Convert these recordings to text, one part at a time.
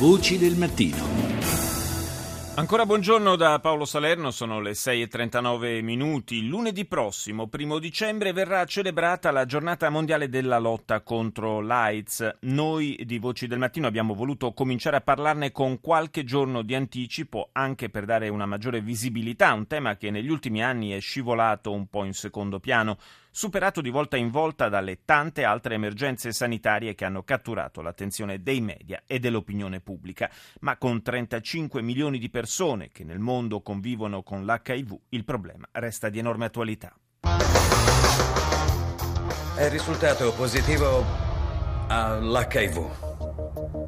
Voci del mattino. Ancora buongiorno da Paolo Salerno, sono le 6.39 minuti. Lunedì prossimo, primo dicembre, verrà celebrata la giornata mondiale della lotta contro l'AIDS. Noi di Voci del Mattino abbiamo voluto cominciare a parlarne con qualche giorno di anticipo, anche per dare una maggiore visibilità a un tema che negli ultimi anni è scivolato un po' in secondo piano superato di volta in volta dalle tante altre emergenze sanitarie che hanno catturato l'attenzione dei media e dell'opinione pubblica. Ma con 35 milioni di persone che nel mondo convivono con l'HIV, il problema resta di enorme attualità. È risultato positivo all'HIV.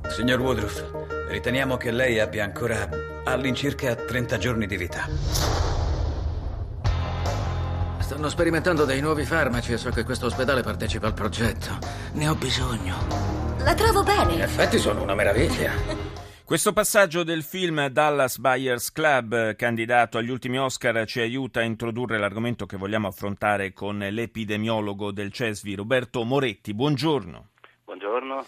Signor Woodruff, riteniamo che lei abbia ancora all'incirca 30 giorni di vita. Stanno sperimentando dei nuovi farmaci e so che questo ospedale partecipa al progetto. Ne ho bisogno. La trovo bene. In effetti sono una meraviglia. Questo passaggio del film Dallas Buyers Club, candidato agli ultimi Oscar, ci aiuta a introdurre l'argomento che vogliamo affrontare con l'epidemiologo del CESVI, Roberto Moretti. Buongiorno. Buongiorno.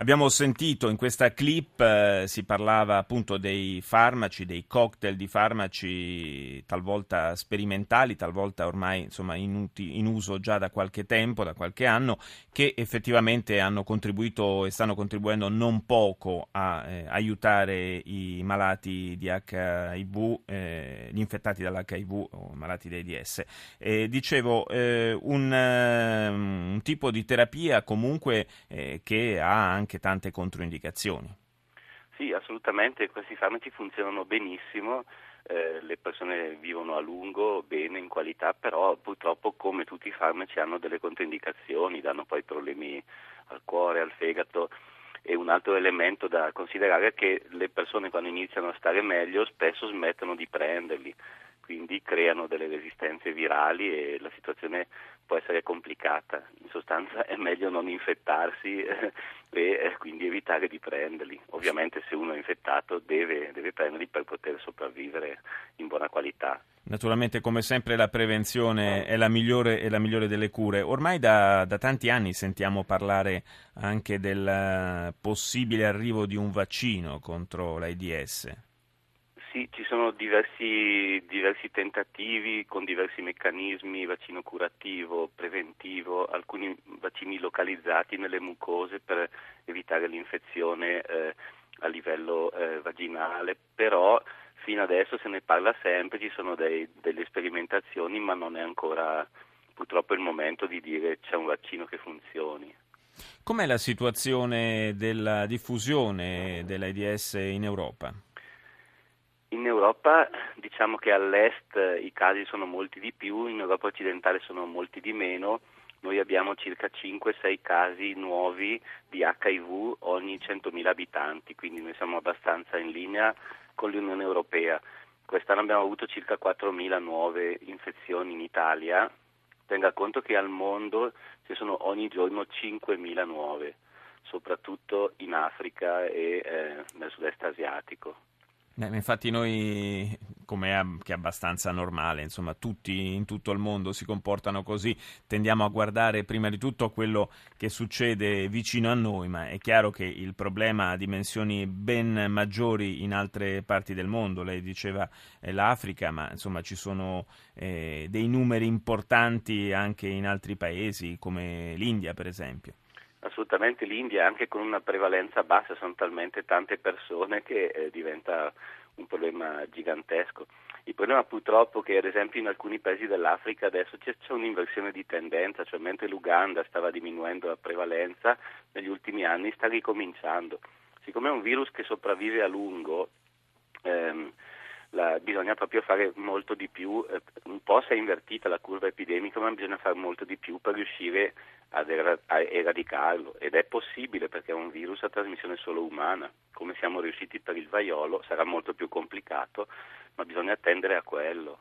Abbiamo sentito in questa clip, eh, si parlava appunto dei farmaci, dei cocktail di farmaci talvolta sperimentali, talvolta ormai insomma, in, in, uso già da qualche tempo, da qualche anno, che effettivamente hanno contribuito e stanno contribuendo non poco a eh, aiutare i malati di HIV, eh, gli infettati dall'HIV o malati di AIDS. dicevo, eh, un, um, un, tipo di terapia comunque eh, che ha anche tante controindicazioni. Sì, assolutamente, questi farmaci funzionano benissimo, eh, le persone vivono a lungo, bene, in qualità, però purtroppo come tutti i farmaci hanno delle controindicazioni, danno poi problemi al cuore, al fegato e un altro elemento da considerare è che le persone quando iniziano a stare meglio spesso smettono di prenderli quindi creano delle resistenze virali e la situazione può essere complicata. In sostanza è meglio non infettarsi eh, e eh, quindi evitare di prenderli. Ovviamente se uno è infettato deve, deve prenderli per poter sopravvivere in buona qualità. Naturalmente, come sempre, la prevenzione è la migliore, è la migliore delle cure. Ormai da, da, tanti anni sentiamo parlare anche del eh, possibile arrivo di un vaccino contro l'AIDS. Sono diversi, diversi, tentativi con diversi meccanismi, vaccino curativo, preventivo, alcuni vaccini localizzati nelle mucose per evitare l'infezione eh, a livello eh, vaginale, però fino adesso se ne parla sempre, ci sono dei, delle sperimentazioni, ma non è ancora purtroppo il momento di dire c'è un vaccino che funzioni. Com'è la situazione della diffusione dell'AIDS in Europa? Europa diciamo che all'est i casi sono molti di più, in Europa occidentale sono molti di meno. Noi abbiamo circa 5-6 casi nuovi di HIV ogni 100.000 abitanti, quindi noi siamo abbastanza in linea con l'Unione Europea. Quest'anno abbiamo avuto circa 4.000 nuove infezioni in Italia. Tenga conto che al mondo ci sono ogni giorno 5.000 nuove, soprattutto in Africa e eh, nel sud-est asiatico. Eh, infatti noi, come è abbastanza normale, insomma tutti in tutto il mondo si comportano così, tendiamo a guardare prima di tutto quello che succede vicino a noi, ma è chiaro che il problema ha dimensioni ben maggiori in altre parti del mondo, lei diceva eh, l'Africa, ma insomma ci sono eh, dei numeri importanti anche in altri paesi come l'India per esempio. Assolutamente l'India, anche con una prevalenza bassa, sono talmente tante persone che eh, diventa un problema gigantesco. Il problema purtroppo è che ad esempio in alcuni paesi dell'Africa adesso c'è, c'è un'inversione di tendenza, cioè mentre l'Uganda stava diminuendo la prevalenza, negli ultimi anni sta ricominciando. Siccome è un virus che sopravvive a lungo, ehm, la, bisogna proprio fare molto di più, eh, un po' si è invertita la curva epidemica, ma bisogna fare molto di più per riuscire era, a eradicarlo ed è possibile perché è un virus a trasmissione solo umana, come siamo riusciti per il vaiolo, sarà molto più complicato, ma bisogna attendere a quello.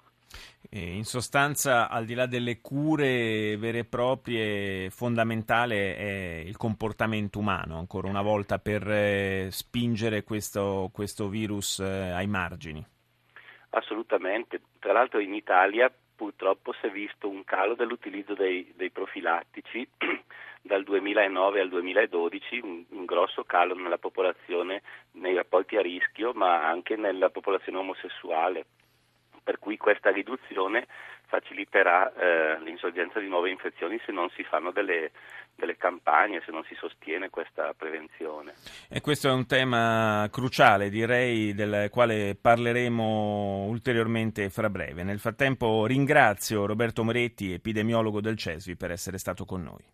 In sostanza, al di là delle cure vere e proprie, fondamentale è il comportamento umano, ancora una volta, per eh, spingere questo, questo virus eh, ai margini. Assolutamente, tra l'altro in Italia purtroppo si è visto un calo dell'utilizzo dei, dei profilattici dal 2009 al 2012 un, un grosso calo nella popolazione nei rapporti a rischio, ma anche nella popolazione omosessuale per cui questa riduzione faciliterà eh, l'insorgenza di nuove infezioni se non si fanno delle, delle, campagne, se non si sostiene questa prevenzione. E questo è un tema cruciale, direi, del quale parleremo ulteriormente fra breve. Nel frattempo ringrazio Roberto Moretti, epidemiologo del CESVI, per essere stato con noi.